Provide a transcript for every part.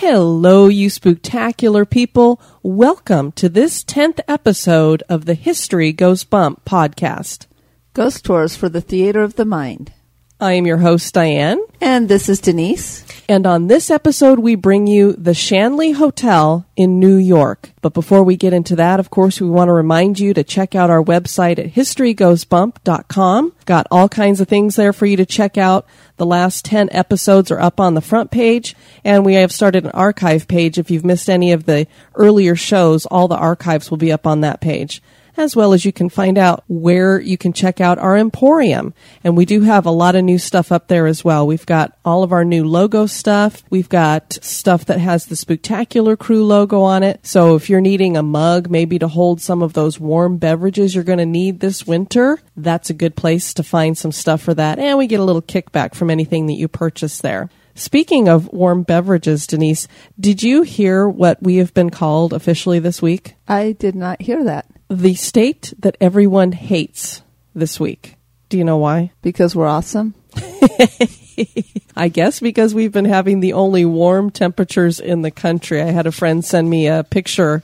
Hello, you spectacular people. Welcome to this 10th episode of the History Goes Bump podcast. Ghost Tours for the Theater of the Mind. I am your host, Diane. And this is Denise. And on this episode, we bring you the Shanley Hotel in New York. But before we get into that, of course, we want to remind you to check out our website at historygoesbump.com. Got all kinds of things there for you to check out. The last 10 episodes are up on the front page, and we have started an archive page. If you've missed any of the earlier shows, all the archives will be up on that page as well as you can find out where you can check out our Emporium. And we do have a lot of new stuff up there as well. We've got all of our new logo stuff. We've got stuff that has the Spooktacular Crew logo on it. So if you're needing a mug, maybe to hold some of those warm beverages you're going to need this winter, that's a good place to find some stuff for that. And we get a little kickback from anything that you purchase there. Speaking of warm beverages, Denise, did you hear what we have been called officially this week? I did not hear that. The state that everyone hates this week. Do you know why? Because we're awesome? I guess because we've been having the only warm temperatures in the country. I had a friend send me a picture,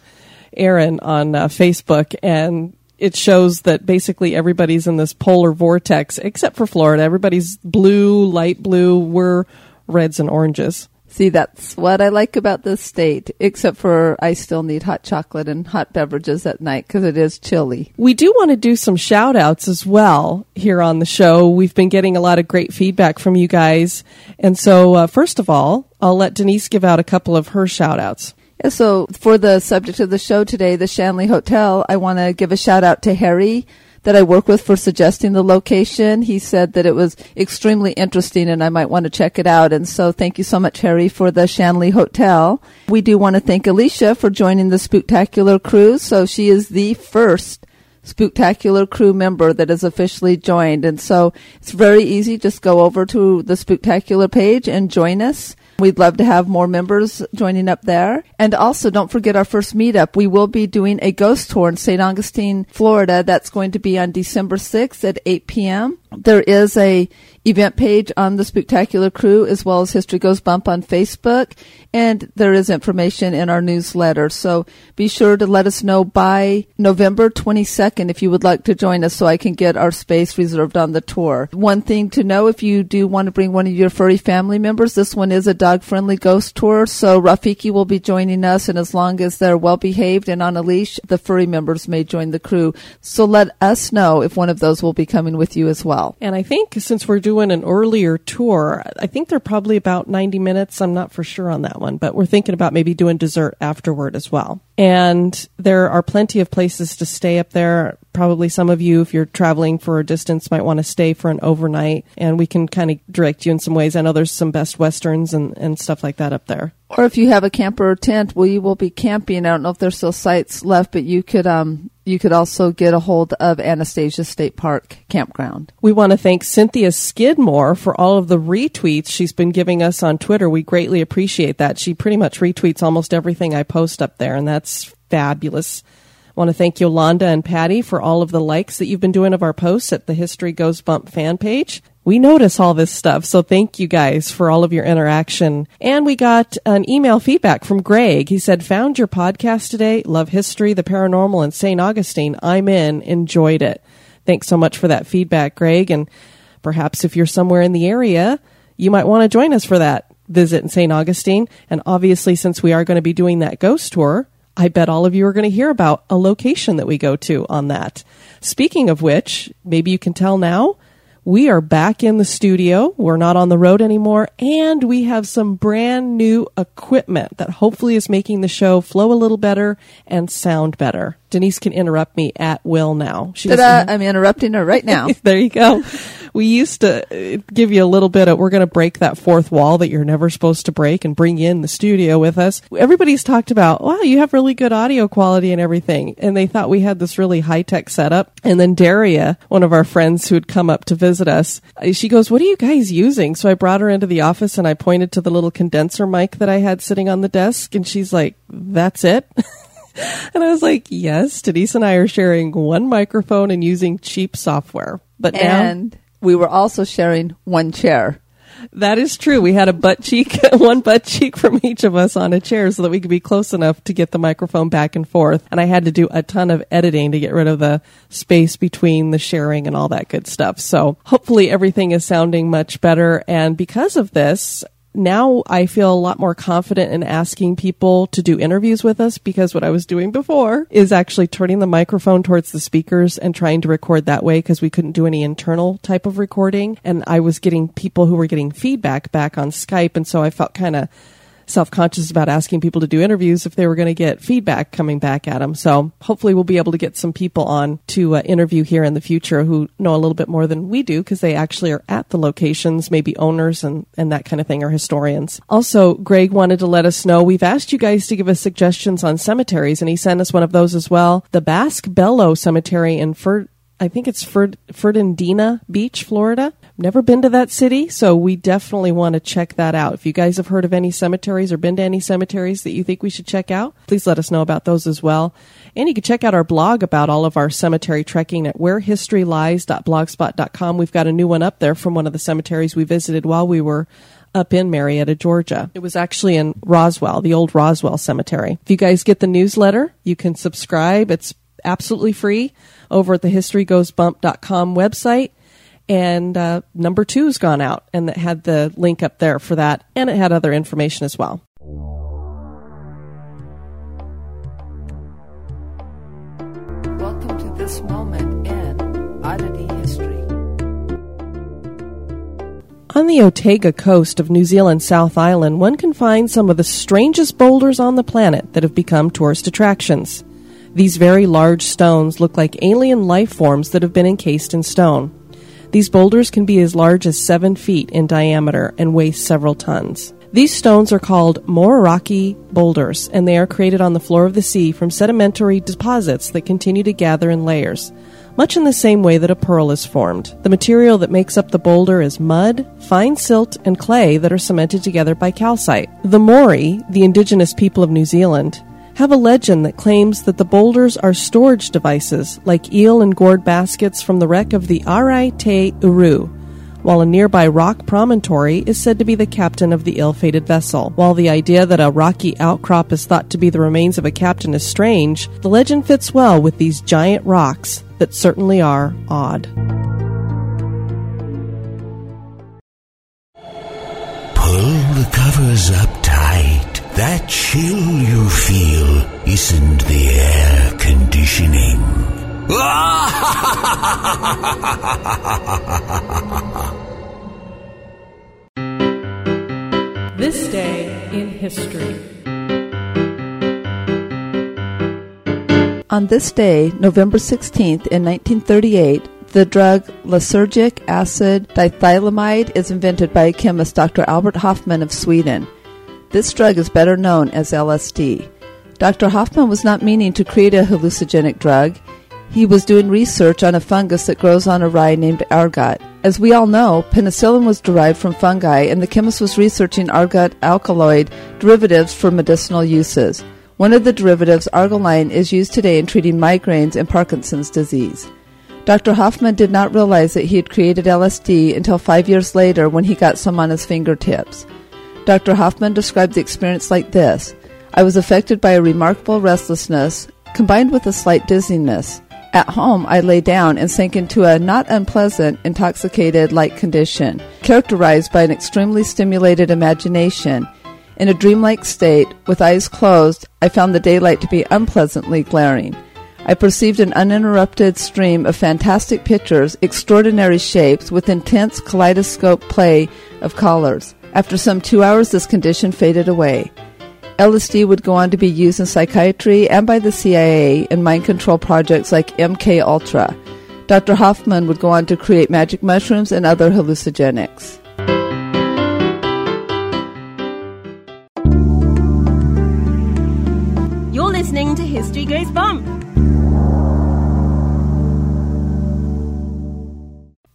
Aaron, on uh, Facebook, and it shows that basically everybody's in this polar vortex, except for Florida. Everybody's blue, light blue. We're reds and oranges. See, that's what I like about this state, except for I still need hot chocolate and hot beverages at night because it is chilly. We do want to do some shout outs as well here on the show. We've been getting a lot of great feedback from you guys. And so, uh, first of all, I'll let Denise give out a couple of her shout outs. So, for the subject of the show today, the Shanley Hotel, I want to give a shout out to Harry that I work with for suggesting the location. He said that it was extremely interesting and I might want to check it out. And so thank you so much, Harry, for the Shanley Hotel. We do want to thank Alicia for joining the Spooktacular crew. So she is the first Spooktacular crew member that has officially joined. And so it's very easy. Just go over to the Spooktacular page and join us. We'd love to have more members joining up there. And also, don't forget our first meetup. We will be doing a ghost tour in St. Augustine, Florida. That's going to be on December 6th at 8 p.m. There is a event page on the Spooktacular Crew as well as History Goes Bump on Facebook, and there is information in our newsletter. So be sure to let us know by November 22nd if you would like to join us so I can get our space reserved on the tour. One thing to know if you do want to bring one of your furry family members, this one is a dog friendly ghost tour, so Rafiki will be joining us, and as long as they're well behaved and on a leash, the furry members may join the crew. So let us know if one of those will be coming with you as well. And I think since we're doing an earlier tour, I think they're probably about 90 minutes. I'm not for sure on that one, but we're thinking about maybe doing dessert afterward as well. And there are plenty of places to stay up there. Probably some of you, if you're traveling for a distance, might want to stay for an overnight, and we can kind of direct you in some ways. I know there's some Best Westerns and, and stuff like that up there. Or if you have a camper or tent, well, you will be camping. I don't know if there's still sites left, but you could um, you could also get a hold of Anastasia State Park Campground. We want to thank Cynthia Skidmore for all of the retweets she's been giving us on Twitter. We greatly appreciate that. She pretty much retweets almost everything I post up there, and that's fabulous. Want to thank Yolanda and Patty for all of the likes that you've been doing of our posts at the History Goes Bump fan page. We notice all this stuff, so thank you guys for all of your interaction. And we got an email feedback from Greg. He said, Found your podcast today. Love history, the paranormal, and St. Augustine. I'm in. Enjoyed it. Thanks so much for that feedback, Greg. And perhaps if you're somewhere in the area, you might want to join us for that visit in St. Augustine. And obviously, since we are going to be doing that ghost tour, I bet all of you are going to hear about a location that we go to on that. Speaking of which, maybe you can tell now, we are back in the studio. We're not on the road anymore, and we have some brand new equipment that hopefully is making the show flow a little better and sound better. Denise can interrupt me at will now. She's I'm interrupting her right now. there you go. We used to uh, give you a little bit of we're going to break that fourth wall that you're never supposed to break and bring you in the studio with us. Everybody's talked about, wow, you have really good audio quality and everything. And they thought we had this really high tech setup. And then Daria, one of our friends who had come up to visit us, uh, she goes, what are you guys using? So I brought her into the office and I pointed to the little condenser mic that I had sitting on the desk. And she's like, that's it. and I was like, yes, Denise and I are sharing one microphone and using cheap software. But now And we were also sharing one chair. that is true. We had a butt cheek, one butt cheek from each of us on a chair so that we could be close enough to get the microphone back and forth. And I had to do a ton of editing to get rid of the space between the sharing and all that good stuff. So hopefully everything is sounding much better. And because of this, now I feel a lot more confident in asking people to do interviews with us because what I was doing before is actually turning the microphone towards the speakers and trying to record that way because we couldn't do any internal type of recording. And I was getting people who were getting feedback back on Skype. And so I felt kind of self conscious about asking people to do interviews if they were going to get feedback coming back at them. So hopefully we'll be able to get some people on to uh, interview here in the future who know a little bit more than we do because they actually are at the locations, maybe owners and, and that kind of thing or historians. Also, Greg wanted to let us know we've asked you guys to give us suggestions on cemeteries and he sent us one of those as well. The Bosque Bello Cemetery in Ferd I think it's Ferd- Beach, Florida. Never been to that city, so we definitely want to check that out. If you guys have heard of any cemeteries or been to any cemeteries that you think we should check out, please let us know about those as well. And you can check out our blog about all of our cemetery trekking at wherehistorylies.blogspot.com. We've got a new one up there from one of the cemeteries we visited while we were up in Marietta, Georgia. It was actually in Roswell, the old Roswell Cemetery. If you guys get the newsletter, you can subscribe. It's absolutely free over at the historygoesbump.com website. And uh, number two's gone out, and it had the link up there for that, and it had other information as well. Welcome to this moment in Oddity History. On the Otago coast of New Zealand's South Island, one can find some of the strangest boulders on the planet that have become tourist attractions. These very large stones look like alien life forms that have been encased in stone. These boulders can be as large as seven feet in diameter and weigh several tons. These stones are called Moeraki boulders, and they are created on the floor of the sea from sedimentary deposits that continue to gather in layers, much in the same way that a pearl is formed. The material that makes up the boulder is mud, fine silt, and clay that are cemented together by calcite. The Maori, the indigenous people of New Zealand, have a legend that claims that the boulders are storage devices like eel and gourd baskets from the wreck of the Arai Te Uru, while a nearby rock promontory is said to be the captain of the ill fated vessel. While the idea that a rocky outcrop is thought to be the remains of a captain is strange, the legend fits well with these giant rocks that certainly are odd. Pull the covers up. That chill you feel isn't the air conditioning. This day in history. On this day, November 16th, in 1938, the drug lysergic acid diethylamide is invented by chemist Dr. Albert Hofmann of Sweden. This drug is better known as LSD. Dr. Hofmann was not meaning to create a hallucinogenic drug. He was doing research on a fungus that grows on a rye named ergot. As we all know, penicillin was derived from fungi, and the chemist was researching ergot alkaloid derivatives for medicinal uses. One of the derivatives, ergoline, is used today in treating migraines and Parkinson's disease. Dr. Hofmann did not realize that he had created LSD until five years later when he got some on his fingertips. Dr. Hofmann described the experience like this I was affected by a remarkable restlessness combined with a slight dizziness. At home, I lay down and sank into a not unpleasant, intoxicated like condition, characterized by an extremely stimulated imagination. In a dreamlike state, with eyes closed, I found the daylight to be unpleasantly glaring. I perceived an uninterrupted stream of fantastic pictures, extraordinary shapes, with intense kaleidoscope play of colors. After some two hours, this condition faded away. LSD would go on to be used in psychiatry and by the CIA in mind control projects like MK Ultra. Dr. Hofmann would go on to create magic mushrooms and other hallucinogenics. You're listening to History Goes Bump.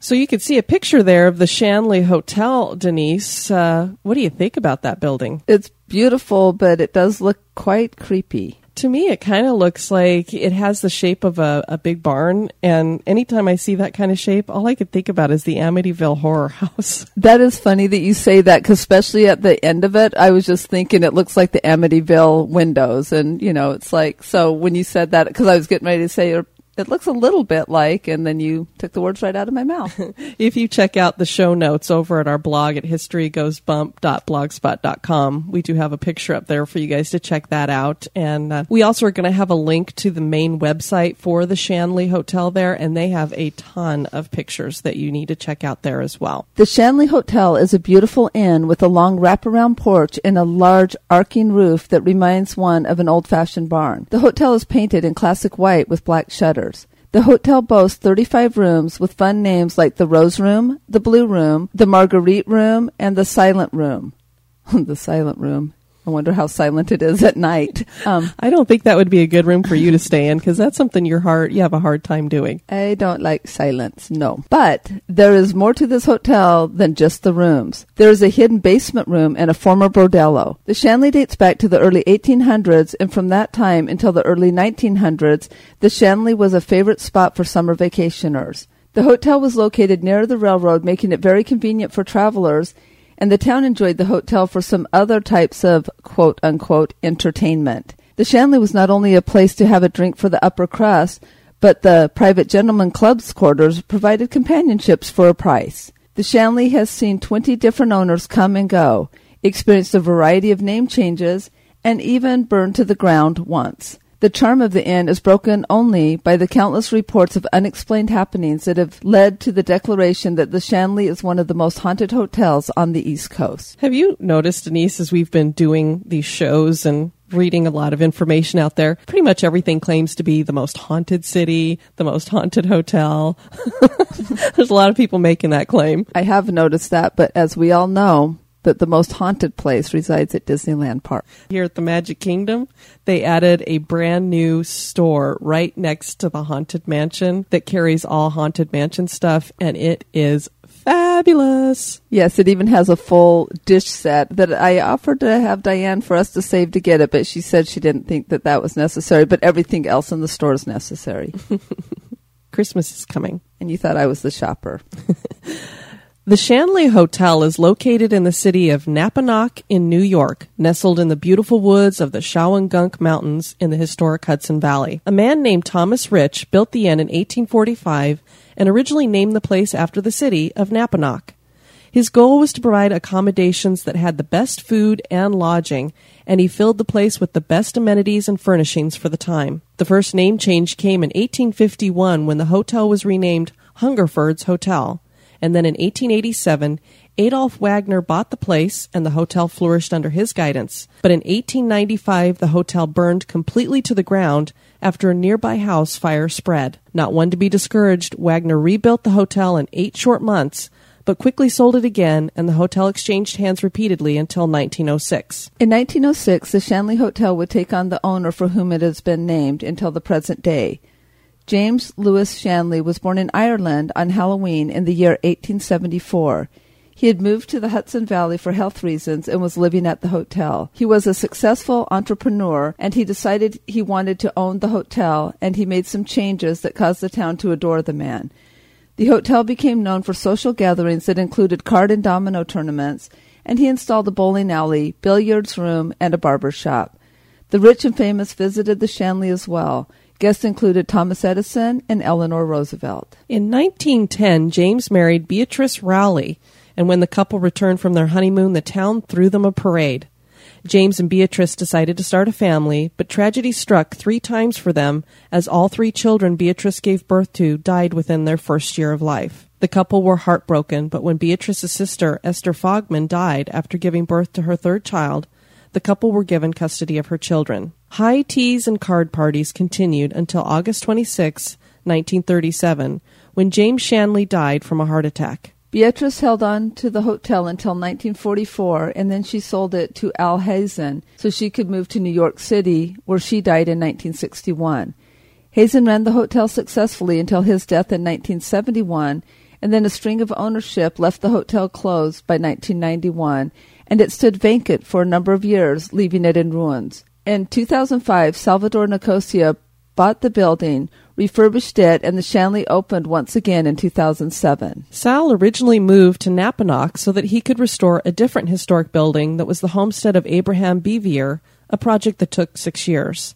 So you could see a picture there of the Shanley Hotel, Denise. Uh, what do you think about that building? It's beautiful, but it does look quite creepy. To me, it kind of looks like it has the shape of a, a big barn. And anytime I see that kind of shape, all I could think about is the Amityville Horror House. That is funny that you say that, because especially at the end of it, I was just thinking it looks like the Amityville windows. And, you know, it's like, so when you said that, because I was getting ready to say, it looks a little bit like, and then you took the words right out of my mouth. if you check out the show notes over at our blog at historygoesbump.blogspot.com, we do have a picture up there for you guys to check that out. And uh, we also are going to have a link to the main website for the Shanley Hotel there, and they have a ton of pictures that you need to check out there as well. The Shanley Hotel is a beautiful inn with a long wraparound porch and a large arcing roof that reminds one of an old fashioned barn. The hotel is painted in classic white with black shutters. The hotel boasts 35 rooms with fun names like the Rose Room, the Blue Room, the Marguerite Room, and the Silent Room. the Silent Room. I wonder how silent it is at night. Um, I don't think that would be a good room for you to stay in because that's something your heart you have a hard time doing. I don't like silence, no. But there is more to this hotel than just the rooms. There is a hidden basement room and a former bordello. The Shanley dates back to the early 1800s, and from that time until the early 1900s, the Shanley was a favorite spot for summer vacationers. The hotel was located near the railroad, making it very convenient for travelers and the town enjoyed the hotel for some other types of quote unquote entertainment. The Shanley was not only a place to have a drink for the upper crust, but the private gentlemen club's quarters provided companionships for a price. The Shanley has seen 20 different owners come and go, experienced a variety of name changes, and even burned to the ground once. The charm of the inn is broken only by the countless reports of unexplained happenings that have led to the declaration that the Shanley is one of the most haunted hotels on the East Coast. Have you noticed, Denise, as we've been doing these shows and reading a lot of information out there, pretty much everything claims to be the most haunted city, the most haunted hotel. There's a lot of people making that claim. I have noticed that, but as we all know, that the most haunted place resides at Disneyland Park. Here at the Magic Kingdom, they added a brand new store right next to the Haunted Mansion that carries all Haunted Mansion stuff, and it is fabulous. Yes, it even has a full dish set that I offered to have Diane for us to save to get it, but she said she didn't think that that was necessary, but everything else in the store is necessary. Christmas is coming. And you thought I was the shopper. The Shanley Hotel is located in the city of Napanoch in New York, nestled in the beautiful woods of the Shawangunk Mountains in the historic Hudson Valley. A man named Thomas Rich built the inn in 1845 and originally named the place after the city of Napanoch. His goal was to provide accommodations that had the best food and lodging, and he filled the place with the best amenities and furnishings for the time. The first name change came in 1851 when the hotel was renamed Hungerford's Hotel and then in 1887, Adolf Wagner bought the place and the hotel flourished under his guidance. But in 1895, the hotel burned completely to the ground after a nearby house fire spread. Not one to be discouraged, Wagner rebuilt the hotel in eight short months, but quickly sold it again, and the hotel exchanged hands repeatedly until 1906. In 1906, the Shanley Hotel would take on the owner for whom it has been named until the present day. James Lewis Shanley was born in Ireland on Halloween in the year 1874. He had moved to the Hudson Valley for health reasons and was living at the hotel. He was a successful entrepreneur and he decided he wanted to own the hotel and he made some changes that caused the town to adore the man. The hotel became known for social gatherings that included card and domino tournaments and he installed a bowling alley, billiards room, and a barber shop. The rich and famous visited the Shanley as well. Guests included Thomas Edison and Eleanor Roosevelt. In 1910, James married Beatrice Rowley, and when the couple returned from their honeymoon, the town threw them a parade. James and Beatrice decided to start a family, but tragedy struck three times for them as all three children Beatrice gave birth to died within their first year of life. The couple were heartbroken, but when Beatrice's sister, Esther Fogman, died after giving birth to her third child, the couple were given custody of her children. High teas and card parties continued until August 26, 1937, when James Shanley died from a heart attack. Beatrice held on to the hotel until 1944, and then she sold it to Al Hazen so she could move to New York City, where she died in 1961. Hazen ran the hotel successfully until his death in 1971, and then a string of ownership left the hotel closed by 1991, and it stood vacant for a number of years, leaving it in ruins. In 2005, Salvador Nicosia bought the building, refurbished it, and the Shanley opened once again in 2007. Sal originally moved to Napanoch so that he could restore a different historic building that was the homestead of Abraham Bevier, a project that took six years.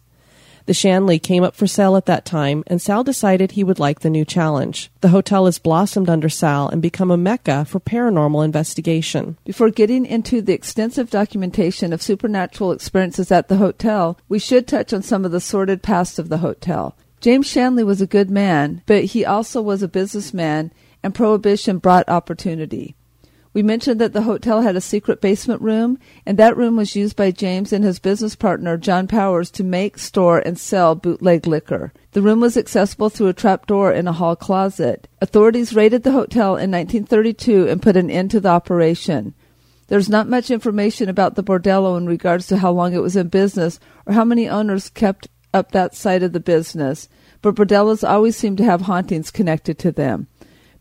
The Shanley came up for sale at that time, and Sal decided he would like the new challenge. The hotel has blossomed under Sal and become a mecca for paranormal investigation. Before getting into the extensive documentation of supernatural experiences at the hotel, we should touch on some of the sordid past of the hotel. James Shanley was a good man, but he also was a businessman, and prohibition brought opportunity. We mentioned that the hotel had a secret basement room, and that room was used by James and his business partner, John Powers, to make, store, and sell bootleg liquor. The room was accessible through a trap door in a hall closet. Authorities raided the hotel in 1932 and put an end to the operation. There's not much information about the bordello in regards to how long it was in business or how many owners kept up that side of the business, but bordellos always seem to have hauntings connected to them.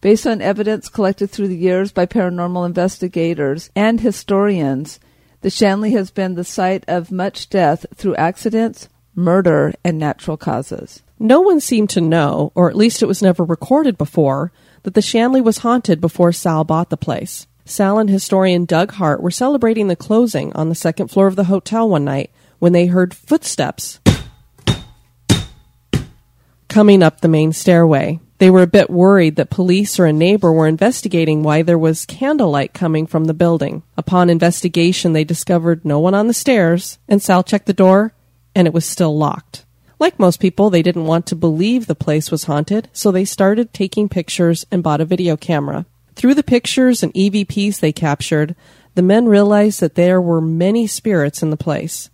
Based on evidence collected through the years by paranormal investigators and historians, the Shanley has been the site of much death through accidents, murder, and natural causes. No one seemed to know, or at least it was never recorded before, that the Shanley was haunted before Sal bought the place. Sal and historian Doug Hart were celebrating the closing on the second floor of the hotel one night when they heard footsteps coming up the main stairway. They were a bit worried that police or a neighbor were investigating why there was candlelight coming from the building. Upon investigation, they discovered no one on the stairs, and Sal checked the door, and it was still locked. Like most people, they didn't want to believe the place was haunted, so they started taking pictures and bought a video camera. Through the pictures and EVPs they captured, the men realized that there were many spirits in the place.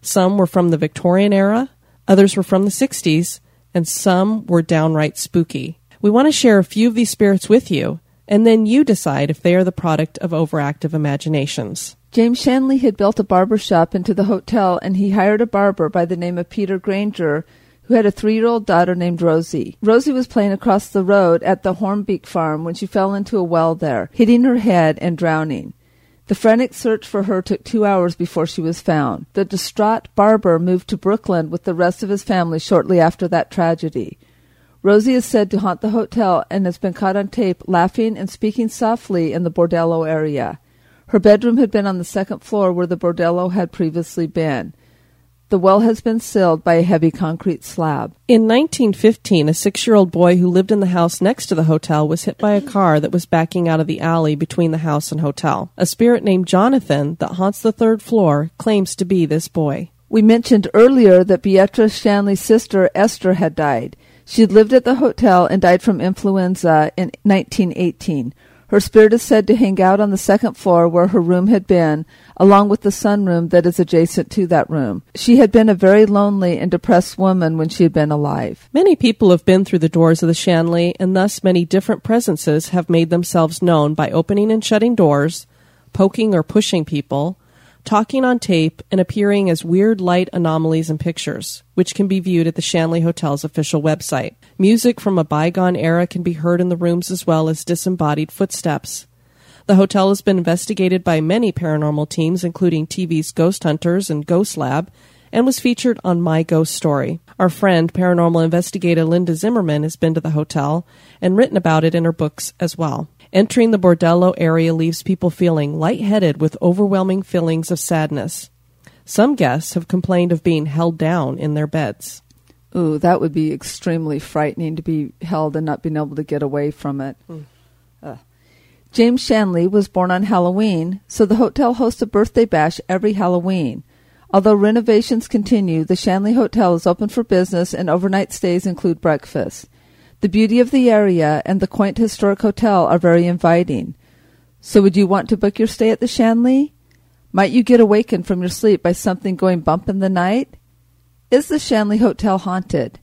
Some were from the Victorian era, others were from the 60s, and some were downright spooky. We want to share a few of these spirits with you, and then you decide if they are the product of overactive imaginations. James Shanley had built a barber shop into the hotel, and he hired a barber by the name of Peter Granger, who had a three year old daughter named Rosie. Rosie was playing across the road at the Hornbeak farm when she fell into a well there, hitting her head and drowning. The frantic search for her took two hours before she was found. The distraught barber moved to Brooklyn with the rest of his family shortly after that tragedy. Rosie is said to haunt the hotel and has been caught on tape laughing and speaking softly in the bordello area. Her bedroom had been on the second floor where the bordello had previously been. The well has been sealed by a heavy concrete slab. In 1915, a six year old boy who lived in the house next to the hotel was hit by a car that was backing out of the alley between the house and hotel. A spirit named Jonathan that haunts the third floor claims to be this boy. We mentioned earlier that Beatrice Shanley's sister Esther had died. She had lived at the hotel and died from influenza in 1918. Her spirit is said to hang out on the second floor where her room had been, along with the sunroom that is adjacent to that room. She had been a very lonely and depressed woman when she had been alive. Many people have been through the doors of the Shanley, and thus many different presences have made themselves known by opening and shutting doors, poking or pushing people, talking on tape, and appearing as weird light anomalies in pictures, which can be viewed at the Shanley Hotel's official website. Music from a bygone era can be heard in the rooms as well as disembodied footsteps. The hotel has been investigated by many paranormal teams, including TV's Ghost Hunters and Ghost Lab, and was featured on My Ghost Story. Our friend, paranormal investigator Linda Zimmerman, has been to the hotel and written about it in her books as well. Entering the bordello area leaves people feeling lightheaded with overwhelming feelings of sadness. Some guests have complained of being held down in their beds. Ooh, that would be extremely frightening to be held and not being able to get away from it. Mm. Uh. James Shanley was born on Halloween, so the hotel hosts a birthday bash every Halloween. Although renovations continue, the Shanley Hotel is open for business and overnight stays include breakfast. The beauty of the area and the quaint historic hotel are very inviting. So would you want to book your stay at the Shanley? Might you get awakened from your sleep by something going bump in the night? Is the Shanley Hotel haunted?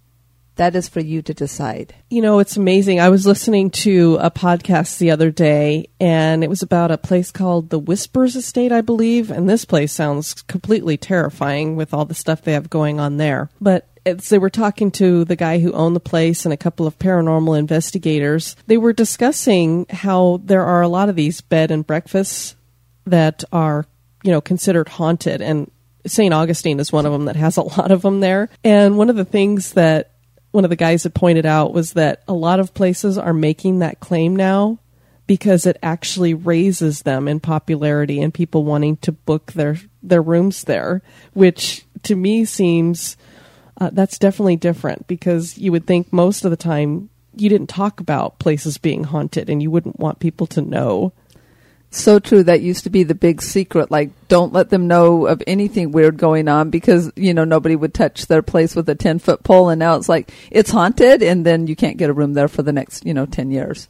That is for you to decide. You know, it's amazing. I was listening to a podcast the other day, and it was about a place called the Whispers Estate, I believe. And this place sounds completely terrifying with all the stuff they have going on there. But Uh, as they were talking to the guy who owned the place and a couple of paranormal investigators, they were discussing how there are a lot of these bed and breakfasts that are, you know, considered haunted. And St. Augustine is one of them that has a lot of them there. And one of the things that one of the guys had pointed out was that a lot of places are making that claim now because it actually raises them in popularity and people wanting to book their their rooms there, which to me seems uh, that's definitely different because you would think most of the time you didn't talk about places being haunted and you wouldn't want people to know. So true. That used to be the big secret. Like, don't let them know of anything weird going on because, you know, nobody would touch their place with a 10 foot pole. And now it's like, it's haunted. And then you can't get a room there for the next, you know, 10 years.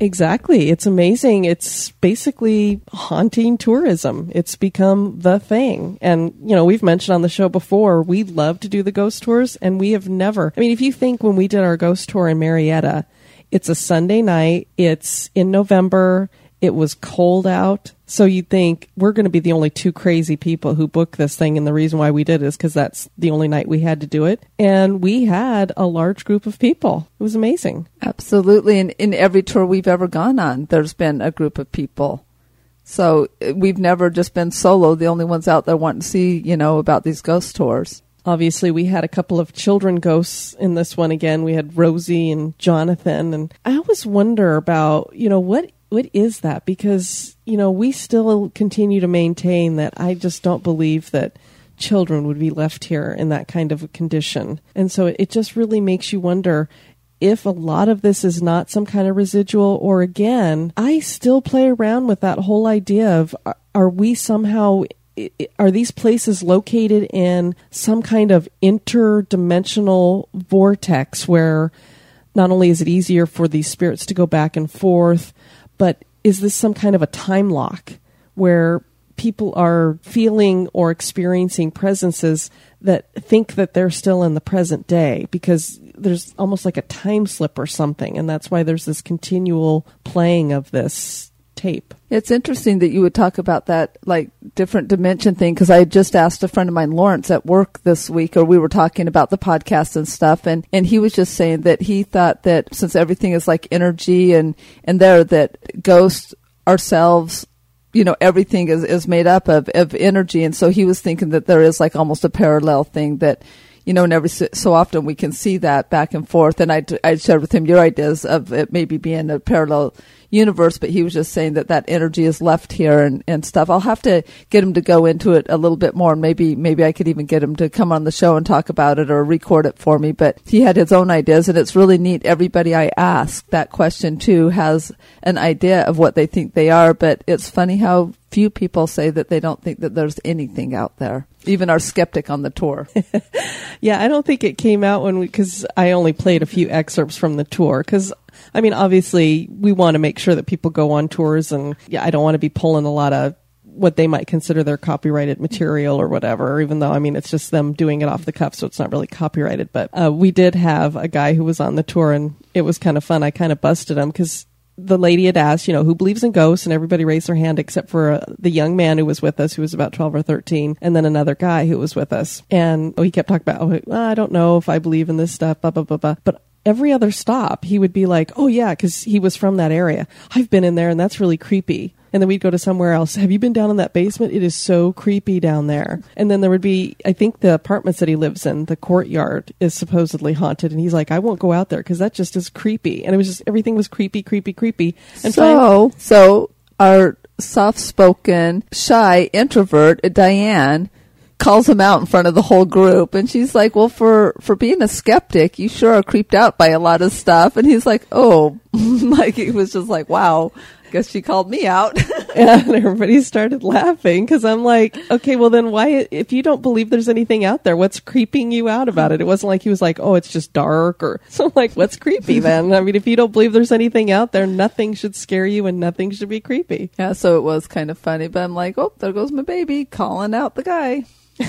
Exactly. It's amazing. It's basically haunting tourism. It's become the thing. And, you know, we've mentioned on the show before, we love to do the ghost tours and we have never, I mean, if you think when we did our ghost tour in Marietta, it's a Sunday night, it's in November, it was cold out. So you'd think we're going to be the only two crazy people who book this thing. And the reason why we did is because that's the only night we had to do it. And we had a large group of people. It was amazing. Absolutely. And in every tour we've ever gone on, there's been a group of people. So uh, we've never just been solo, the only ones out there wanting to see, you know, about these ghost tours. Obviously, we had a couple of children ghosts in this one again. We had Rosie and Jonathan. And I always wonder about, you know, what what is that? Because you know we still continue to maintain that I just don't believe that children would be left here in that kind of a condition, and so it just really makes you wonder if a lot of this is not some kind of residual, or again, I still play around with that whole idea of uh, are we somehow are these places located in some kind of interdimensional vortex where not only is it easier for these spirits to go back and forth, but is this some kind of a time lock where people are feeling or experiencing presences that think that they're still in the present day? Because there's almost like a time slip or something and that's why there's this continual playing of this tape. It's interesting that you would talk about that like different dimension thing because I just asked a friend of mine, Lawrence, at work this week, or we were talking about the podcast and stuff, and and he was just saying that he thought that since everything is like energy and and there that ghosts ourselves you know everything is, is made up of, of energy and so he was thinking that there is like almost a parallel thing that you know, and every so often we can see that back and forth. And I, I shared with him your ideas of it maybe being a parallel universe, but he was just saying that that energy is left here and, and stuff. I'll have to get him to go into it a little bit more. And maybe, maybe I could even get him to come on the show and talk about it or record it for me. But he had his own ideas and it's really neat. Everybody I ask that question to has an idea of what they think they are. But it's funny how few people say that they don't think that there's anything out there. Even our skeptic on the tour. yeah, I don't think it came out when we, cause I only played a few excerpts from the tour. Cause I mean, obviously, we want to make sure that people go on tours, and yeah, I don't want to be pulling a lot of what they might consider their copyrighted material or whatever, even though, I mean, it's just them doing it off the cuff, so it's not really copyrighted. But uh, we did have a guy who was on the tour, and it was kind of fun. I kind of busted him because the lady had asked, you know, who believes in ghosts, and everybody raised their hand except for uh, the young man who was with us, who was about 12 or 13, and then another guy who was with us. And oh, he kept talking about, oh, I don't know if I believe in this stuff, blah, blah, blah, blah. But every other stop, he would be like, "Oh yeah," because he was from that area. I've been in there, and that's really creepy. And then we'd go to somewhere else. Have you been down in that basement? It is so creepy down there. And then there would be, I think, the apartments that he lives in, the courtyard is supposedly haunted. And he's like, I won't go out there because that just is creepy. And it was just everything was creepy, creepy, creepy. And so, so our soft-spoken, shy introvert, Diane calls him out in front of the whole group and she's like well for for being a skeptic you sure are creeped out by a lot of stuff and he's like oh like he was just like wow guess she called me out. And everybody started laughing because i'm like okay well then why if you don't believe there's anything out there what's creeping you out about it? It wasn't like he was like oh it's just dark or so I'm like what's creepy then? I mean if you don't believe there's anything out there nothing should scare you and nothing should be creepy. Yeah so it was kind of funny but i'm like oh there goes my baby calling out the guy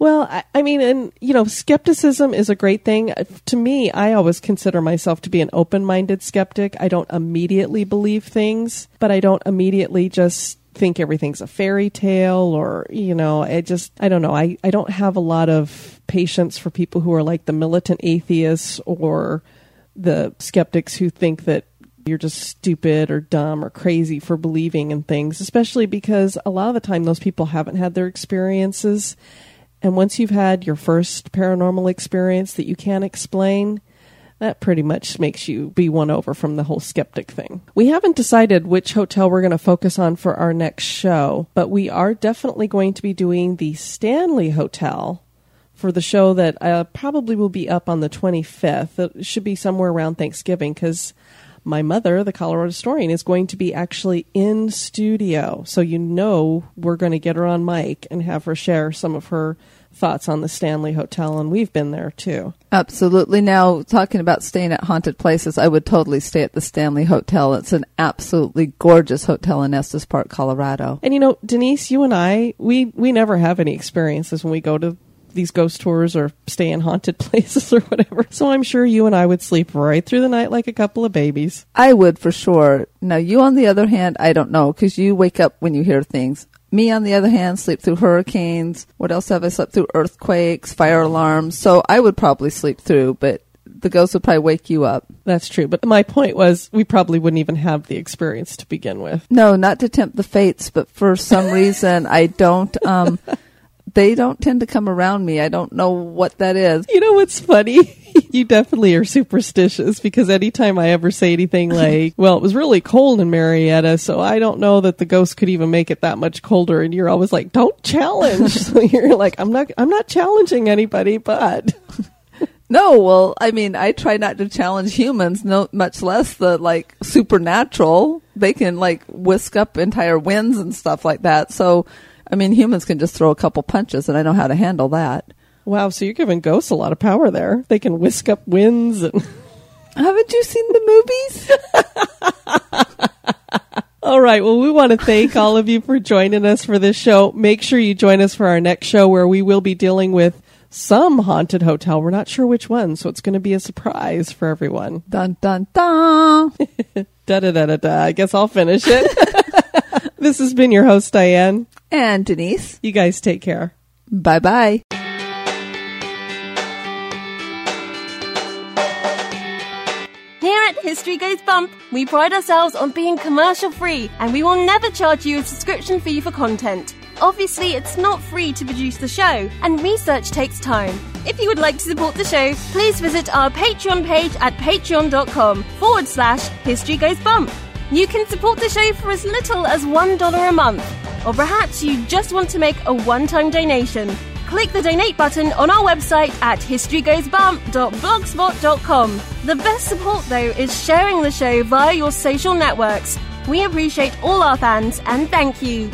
Well, I, I mean, and you know, skepticism is a great thing. Uh, To me, I always consider myself to be an open-minded skeptic. I don't immediately believe things, but I don't immediately just think everything's a fairy tale or, you know, I just I don't know. I I don't have a lot of patience for people who are like the militant atheists or the skeptics who think that you're just stupid or dumb or crazy for believing in things, especially because a lot of the time those people haven't had their experiences. And once you've had your first paranormal experience that you can't explain, that pretty much makes you be won over from the whole skeptic thing. We haven't decided which hotel we're going to focus on for our next show, but we are definitely going to be doing the Stanley Hotel for the show that uh, probably will be up on the 25th. It should be somewhere around Thanksgiving because my mother, the Colorado historian, is going to be actually in studio. So you know we're going to get her on mic and have her share some of her thoughts on the Stanley Hotel, and we've been there too. Absolutely. Now, talking about staying at haunted places, I would totally stay at the Stanley Hotel. It's an absolutely gorgeous hotel in Estes Park, Colorado. And you know, Denise, you and I, we we never have any experiences when we go to these ghost tours or stay in haunted places or whatever. So I'm sure you and I would sleep right through the night like a couple of babies. I would for sure. Now, you on the other hand, I don't know because you wake up when you hear things. Me on the other hand, sleep through hurricanes. What else have I slept through? Earthquakes, fire alarms. So I would probably sleep through, but the ghost would probably wake you up. That's true. But my point was we probably wouldn't even have the experience to begin with. No, not to tempt the fates, but for some reason I don't. Um, they don't tend to come around me. I don't know what that is. You know what's funny? you definitely are superstitious because anytime I ever say anything like, well, it was really cold in Marietta, so I don't know that the ghost could even make it that much colder. And you're always like, don't challenge. so you're like, I'm not, I'm not challenging anybody, but. No, well, I mean, I try not to challenge humans, no, much less the like supernatural. They can like whisk up entire winds and stuff like that. So, I mean, humans can just throw a couple punches, and I know how to handle that. Wow, so you're giving ghosts a lot of power there. They can whisk up winds and. Haven't you seen the movies? All right. Well, we want to thank all of you for joining us for this show. Make sure you join us for our next show where we will be dealing with some haunted hotel. We're not sure which one, so it's going to be a surprise for everyone. dun dun dun. Da da da da da. I guess I'll finish it. this has been your host, Diane. And Denise, You guys take care. bye bye. Here at History Goes Bump, we pride ourselves on being commercial free and we will never charge you a subscription fee for content. Obviously, it's not free to produce the show, and research takes time. If you would like to support the show, please visit our Patreon page at patreon.com forward slash History Goes Bump. You can support the show for as little as $1 a month, or perhaps you just want to make a one time donation. Click the donate button on our website at historygoesbump.blogspot.com. The best support, though, is sharing the show via your social networks. We appreciate all our fans and thank you.